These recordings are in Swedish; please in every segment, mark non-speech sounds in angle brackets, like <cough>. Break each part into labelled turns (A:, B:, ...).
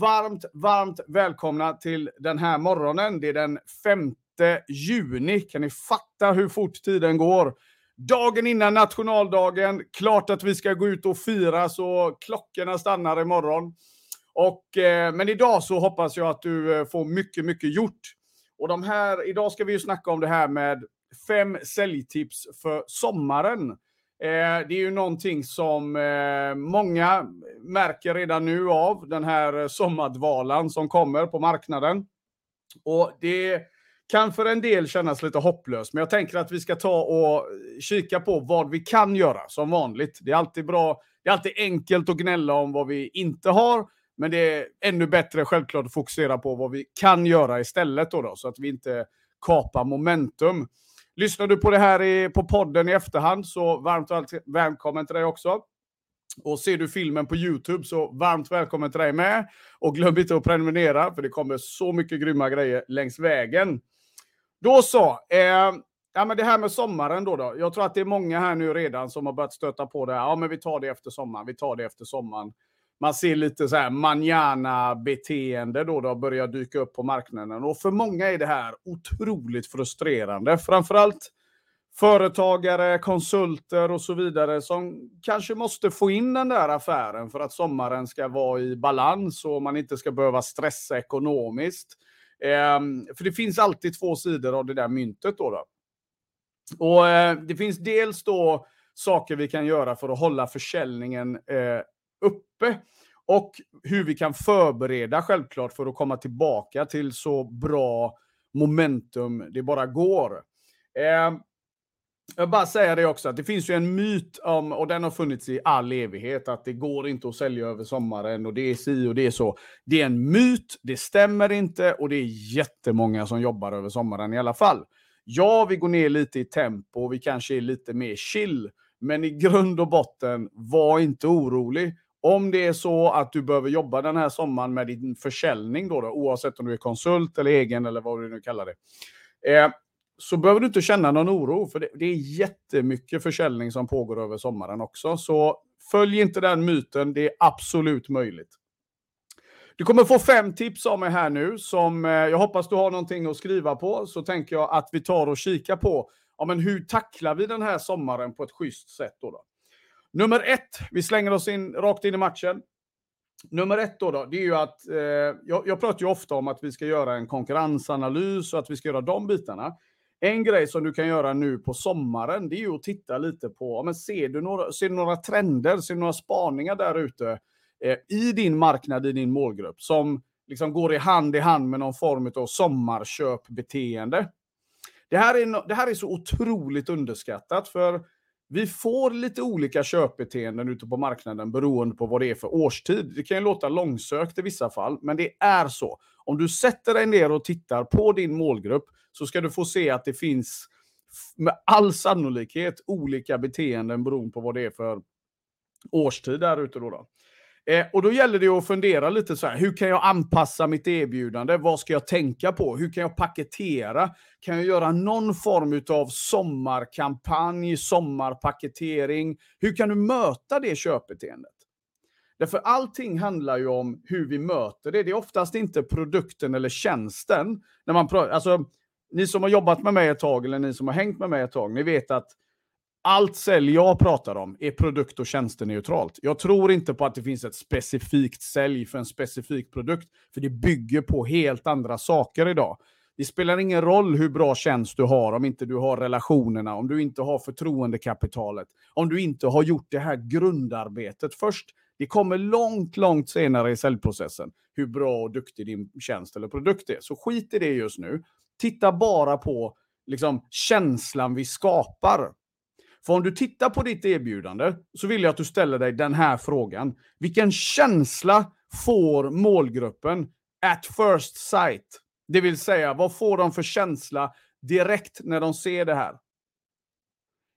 A: varmt, varmt välkomna till den här morgonen. Det är den 5 juni. Kan ni fatta hur fort tiden går? Dagen innan nationaldagen. Klart att vi ska gå ut och fira så klockorna stannar imorgon. Och, eh, men idag så hoppas jag att du eh, får mycket, mycket gjort. Och de här, idag ska vi ju snacka om det här med fem säljtips för sommaren. Eh, det är ju någonting som eh, många märker redan nu av, den här eh, sommardvalan som kommer på marknaden. Och det kan för en del kännas lite hopplöst, men jag tänker att vi ska ta och kika på vad vi kan göra som vanligt. Det är alltid bra, det är alltid enkelt att gnälla om vad vi inte har, men det är ännu bättre självklart att fokusera på vad vi kan göra istället då, då så att vi inte kapar momentum. Lyssnar du på det här i, på podden i efterhand så varmt välkommen till dig också. Och ser du filmen på YouTube så varmt välkommen till dig med. Och glöm inte att prenumerera för det kommer så mycket grymma grejer längs vägen. Då så. Eh, ja, men det här med sommaren då, då. Jag tror att det är många här nu redan som har börjat stöta på det. här. Ja, men vi tar det efter sommaren. Vi tar det efter sommaren. Man ser lite så här manjana-beteende då, det har börjat dyka upp på marknaden. Och för många är det här otroligt frustrerande. Framförallt företagare, konsulter och så vidare som kanske måste få in den där affären för att sommaren ska vara i balans och man inte ska behöva stressa ekonomiskt. Ehm, för det finns alltid två sidor av det där myntet. Då, då. Och eh, Det finns dels då saker vi kan göra för att hålla försäljningen eh, uppe och hur vi kan förbereda självklart för att komma tillbaka till så bra momentum det bara går. Eh, jag bara säga det också, att det finns ju en myt om, och den har funnits i all evighet, att det går inte att sälja över sommaren och det är si och det är så. Det är en myt, det stämmer inte och det är jättemånga som jobbar över sommaren i alla fall. Ja, vi går ner lite i tempo och vi kanske är lite mer chill, men i grund och botten, var inte orolig. Om det är så att du behöver jobba den här sommaren med din försäljning, då, då oavsett om du är konsult eller egen eller vad du nu kallar det, eh, så behöver du inte känna någon oro, för det, det, är jättemycket försäljning som pågår över sommaren också. Så följ inte den myten, det är absolut möjligt. Du kommer få fem tips av mig här nu som eh, jag hoppas du har någonting att skriva på. Så tänker jag att vi tar och kikar på ja, men hur tacklar vi den här sommaren på ett schysst sätt. Då, då. Nummer ett, vi slänger oss in rakt in i matchen. Nummer ett då, då det är ju att eh, jag, jag pratar ju ofta om att vi ska göra en konkurrensanalys och att vi ska göra de bitarna. En grej som du kan göra nu på sommaren, det är ju att titta lite på, men ser du några, ser du några trender, ser du några spaningar där ute eh, i din marknad, i din målgrupp, som liksom går i hand i hand med någon form av sommarköpbeteende. Det här, är, det här är så otroligt underskattat, för vi får lite olika köpbeteenden ute på marknaden beroende på vad det är för årstid. Det kan ju låta långsökt i vissa fall, men det är så. Om du sätter dig ner och tittar på din målgrupp så ska du få se att det finns med all sannolikhet olika beteenden beroende på vad det är för årstid där ute. Då, då. Eh, och då gäller det att fundera lite så här, hur kan jag anpassa mitt erbjudande? Vad ska jag tänka på? Hur kan jag paketera? Kan jag göra någon form av sommarkampanj, sommarpaketering? Hur kan du möta det köpbeteendet? Därför allting handlar ju om hur vi möter det. Det är oftast inte produkten eller tjänsten. När man alltså, ni som har jobbat med mig ett tag, eller ni som har hängt med mig ett tag, ni vet att allt sälj jag pratar om är produkt och tjänsteneutralt. Jag tror inte på att det finns ett specifikt sälj för en specifik produkt, för det bygger på helt andra saker idag. Det spelar ingen roll hur bra tjänst du har om inte du har relationerna, om du inte har förtroendekapitalet, om du inte har gjort det här grundarbetet först. Det kommer långt, långt senare i säljprocessen hur bra och duktig din tjänst eller produkt är. Så skit i det just nu. Titta bara på liksom, känslan vi skapar. För om du tittar på ditt erbjudande så vill jag att du ställer dig den här frågan. Vilken känsla får målgruppen at first sight? Det vill säga, vad får de för känsla direkt när de ser det här?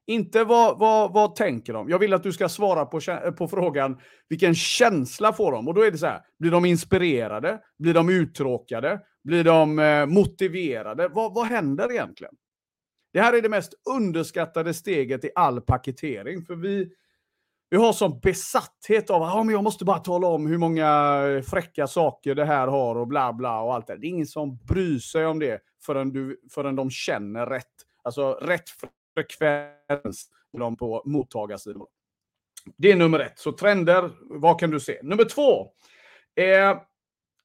A: Inte vad, vad, vad tänker de? Jag vill att du ska svara på, på frågan, vilken känsla får de? Och då är det så här, blir de inspirerade? Blir de uttråkade? Blir de eh, motiverade? Vad, vad händer egentligen? Det här är det mest underskattade steget i all paketering. För vi, vi har sån besatthet av att ja, jag måste bara tala om hur många eh, fräcka saker det här har och bla bla och allt det. Det är ingen som bryr sig om det förrän, du, förrän de känner rätt. Alltså rätt frekvens på mottagarsidan. Det är nummer ett. Så trender, vad kan du se? Nummer två. Eh,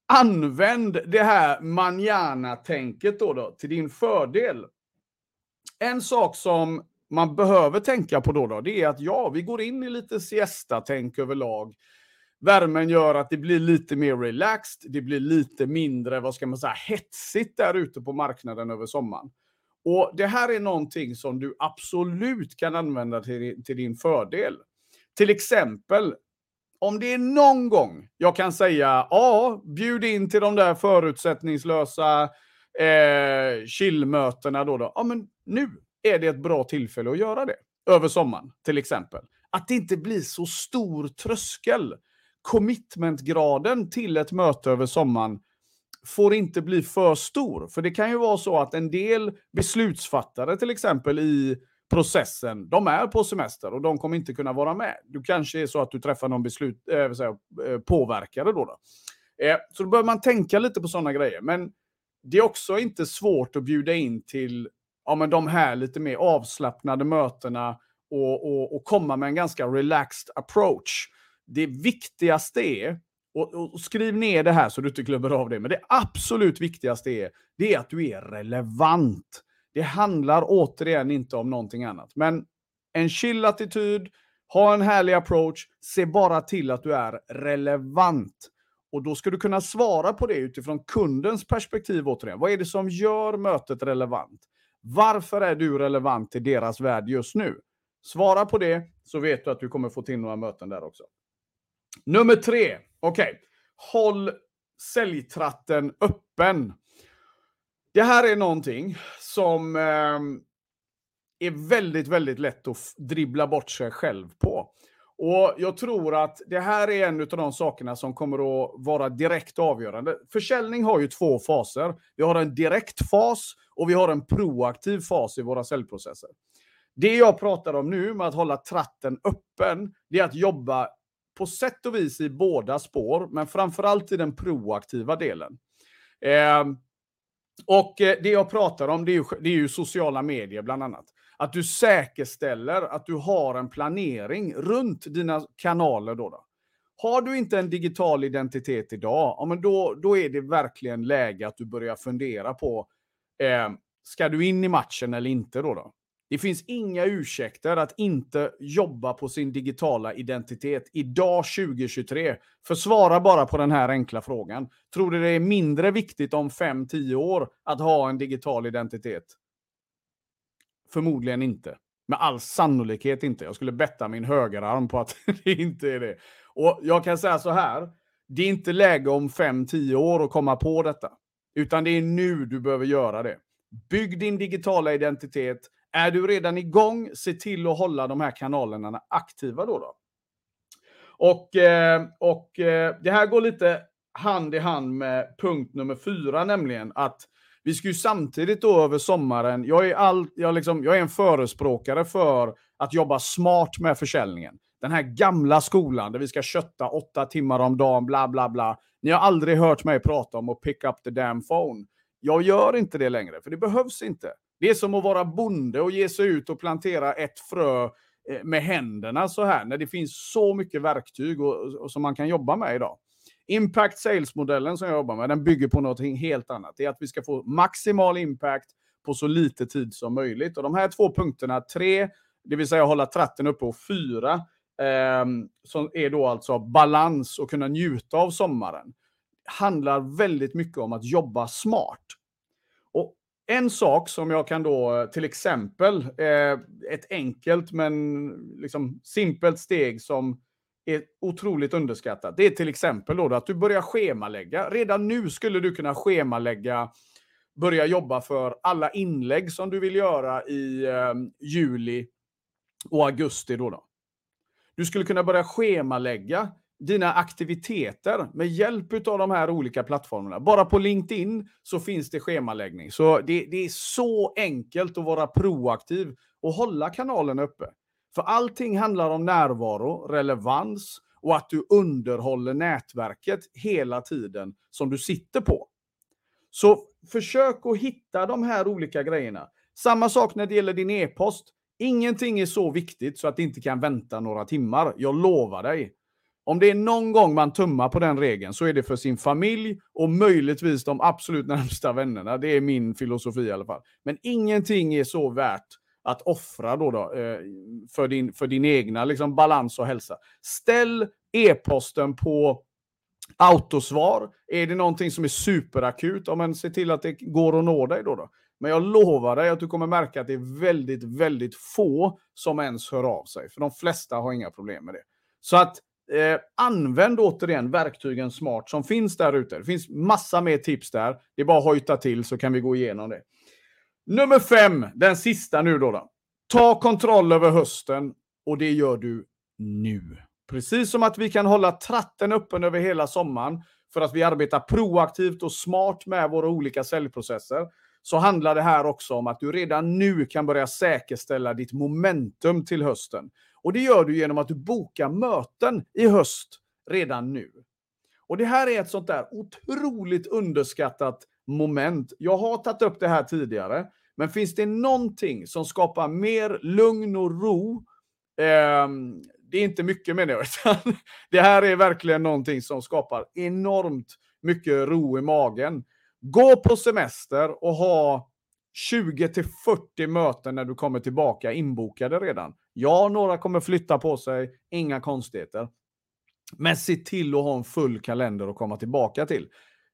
A: använd det här manjana-tänket då, då till din fördel. En sak som man behöver tänka på då, då det är att ja, vi går in i lite siesta-tänk överlag. Värmen gör att det blir lite mer relaxed, det blir lite mindre, vad ska man säga, hetsigt där ute på marknaden över sommaren. Och det här är någonting som du absolut kan använda till, till din fördel. Till exempel, om det är någon gång jag kan säga, ja, bjud in till de där förutsättningslösa eh, chillmötena då, då. Ja, men nu är det ett bra tillfälle att göra det. Över sommaren, till exempel. Att det inte blir så stor tröskel. Commitmentgraden till ett möte över sommaren får inte bli för stor. För det kan ju vara så att en del beslutsfattare till exempel i processen, de är på semester och de kommer inte kunna vara med. Du kanske är så att du träffar någon beslut, eh, äh, säga, eh, påverkare då. då. Eh, så då behöver man tänka lite på sådana grejer. Men det är också inte svårt att bjuda in till ja, men de här lite mer avslappnade mötena och, och, och komma med en ganska relaxed approach. Det viktigaste är, och, och, skriv ner det här så du inte glömmer av det, men det absolut viktigaste är, det är att du är relevant. Det handlar återigen inte om någonting annat. Men en chill attityd, ha en härlig approach, se bara till att du är relevant. Och då ska du kunna svara på det utifrån kundens perspektiv återigen. Vad är det som gör mötet relevant? Varför är du relevant i deras värld just nu? Svara på det så vet du att du kommer få till några möten där också. Nummer tre. Okej. Okay. Håll säljtratten öppen. Det här är någonting som eh, är väldigt, väldigt lätt att dribbla bort sig själv på. Och jag tror att det här är en av de sakerna som kommer att vara direkt avgörande. Försäljning har ju två faser. Vi har en direkt fas och vi har en proaktiv fas i våra säljprocesser. Det jag pratar om nu med att hålla tratten öppen, det är att jobba på sätt och vis i båda spår, men framförallt i den proaktiva delen. Ehm, eh, och det jag pratar om, det är, ju, det är ju sociala medier bland annat. Att du säkerställer att du har en planering runt dina kanaler. Då, då. Har du inte en digital identitet idag, ja, men då, då är det verkligen läge att du börjar fundera på, eh, ska du in i matchen eller inte? Då, då? Det finns inga ursäkter att inte jobba på sin digitala identitet idag 2023. För svara bara på den här enkla frågan. Tror du det är mindre viktigt om 5-10 år att ha en digital identitet? Förmodligen inte. Med all sannolikhet inte. Jag skulle betta min högerarm på att <laughs> det inte är det. Och jag kan säga så här. Det är inte läge om 5-10 år att komma på detta. Utan det är nu du behöver göra det. Bygg din digitala identitet. Är du redan igång, se till att hålla de här kanalerna aktiva då. då. Och, eh, och eh, det här går lite hand i hand med punkt nummer fyra, nämligen att vi ska ju samtidigt då över sommaren, jag är, all, jag, liksom, jag är en förespråkare för att jobba smart med försäljningen. Den här gamla skolan där vi ska kötta åtta timmar om dagen, bla bla bla. Ni har aldrig hört mig prata om att pick up the damn phone. Jag gör inte det längre, för det behövs inte. Det är som att vara bonde och ge sig ut och plantera ett frö eh, med händerna så här, när det finns så mycket verktyg och, och som man kan jobba med idag. Impact Sales-modellen som jag jobbar med, den bygger på något helt annat. Det är att vi ska få maximal impact på så lite tid som möjligt. Och de här två punkterna, tre, det vill säga hålla tratten uppe, och fyra, eh, som är då alltså balans och kunna njuta av sommaren, handlar väldigt mycket om att jobba smart. Och en sak som jag kan då, till exempel, eh, ett enkelt men liksom simpelt steg som är otroligt underskattat. Det är till exempel då att du börjar schemalägga. Redan nu skulle du kunna schemalägga, börja jobba för alla inlägg som du vill göra i eh, juli och augusti. Då, då Du skulle kunna börja schemalägga dina aktiviteter med hjälp av de här olika plattformarna. Bara på LinkedIn så finns det schemaläggning. Så det, det är så enkelt att vara proaktiv och hålla kanalen uppe. För allting handlar om närvaro, relevans och att du underhåller nätverket hela tiden som du sitter på. Så försök att hitta de här olika grejerna. Samma sak när det gäller din e-post. Ingenting är så viktigt så att det inte kan vänta några timmar. Jag lovar dig. Om det är någon gång man tummar på den regeln så är det för sin familj och möjligtvis de absolut <laughs> närmsta vännerna. Det är min filosofi i alla fall. Men ingenting är så värt att offra då, då eh, för, din, för din egna liksom, balans och hälsa. Ställ e-posten på autosvar. Är det någonting som är superakut, om man ser till att det går att nå dig då, då. Men jag lovar dig att du kommer märka att det är väldigt, väldigt få som ens hör av sig. För de flesta har inga problem med det. Så att eh, använd återigen verktygen smart som finns där ute. Det finns massa mer tips där. Det är bara att hojta till så kan vi gå igenom det. Nummer fem, den sista nu då. då. Ta kontroll över hösten och det gör du nu. Precis som att vi kan hålla tratten öppen över hela sommaren för att vi arbetar proaktivt och smart med våra olika säljprocesser så handlar det här också om att du redan nu kan börja säkerställa ditt momentum till hösten. Och det gör du genom att du bokar möten i höst redan nu. Och det här är ett sånt där otroligt underskattat moment. Jag har tagit upp det här tidigare, men finns det någonting som skapar mer lugn och ro eh, det är inte mycket menar jag. <laughs> utan det här är verkligen någonting som skapar enormt mycket ro i magen. Gå på semester och ha 20 till 40 möten när du kommer tillbaka inbokade redan. Ja, några kommer flytta på sig, inga konstigheter. Men se till att ha en full kalender att komma tillbaka till.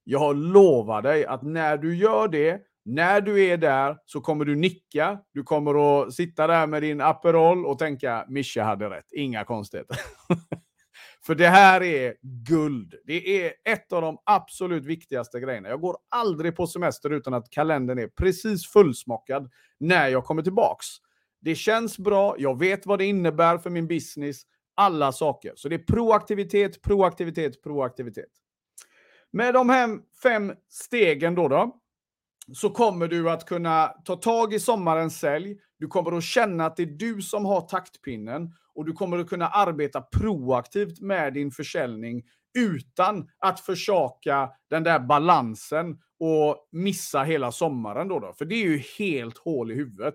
A: Jag lovar dig att när du gör det när du är där så kommer du nicka, du kommer att sitta där med din Aperol och tänka Mischa hade rätt, inga konstigheter. <laughs> För det här är guld. Det är ett av de absolut viktigaste grejerna. Jag går aldrig på semester utan att kalendern är precis fullsmockad när jag kommer tillbaks. Det känns bra, jag vet vad det innebär för min business, alla saker. Så det är proaktivitet, proaktivitet, proaktivitet. Med de här fem stegen då, då så kommer du att kunna ta tag i sommarens sälj. Du kommer att känna att det är du som har taktpinnen och du kommer att kunna arbeta proaktivt med din försäljning utan att försaka den där balansen och missa hela sommaren. Då, då För det är ju helt hål i huvudet.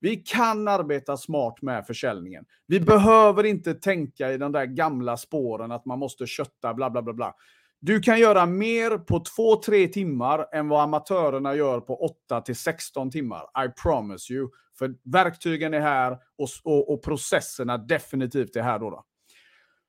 A: Vi kan arbeta smart med försäljningen. Vi behöver inte tänka i de där gamla spåren att man måste kötta bla bla bla bla. Du kan göra mer på 2-3 timmar än vad amatörerna gör på 8-16 timmar. I promise you. För verktygen är här och, och, och processerna definitivt är här då, då.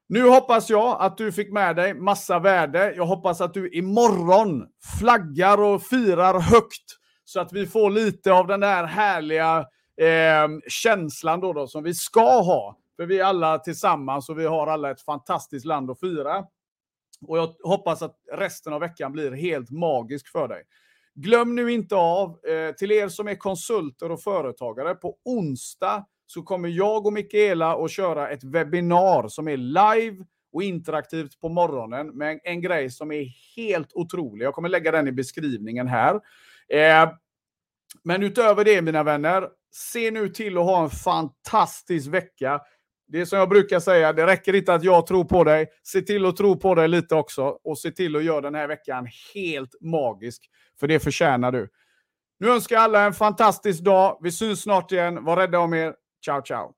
A: Nu hoppas jag att du fick med dig massa värde. Jag hoppas att du imorgon flaggar och firar högt så att vi får lite av den där härliga eh, känslan då, då som vi ska ha. För vi är alla tillsammans och vi har alla ett fantastiskt land att fira. Och jag hoppas att resten av veckan blir helt magisk för dig. Glöm nu inte av, eh, till er som är konsulter och företagare, på onsdag så kommer jag och Mikaela att köra ett webbinar som är live och interaktivt på morgonen med en, grej som är helt otrolig. Jag kommer lägga den i beskrivningen här. Eh, men utöver det, mina vänner, se nu till att ha en fantastisk vecka. Det är som jag brukar säga, det räcker inte att jag tror på dig. Se till att tro på dig lite också och se till att göra den här veckan helt magisk. För det förtjänar du. Nu önskar jag alla en fantastisk dag. Vi syns snart igen. Var rädda om er. Ciao, ciao.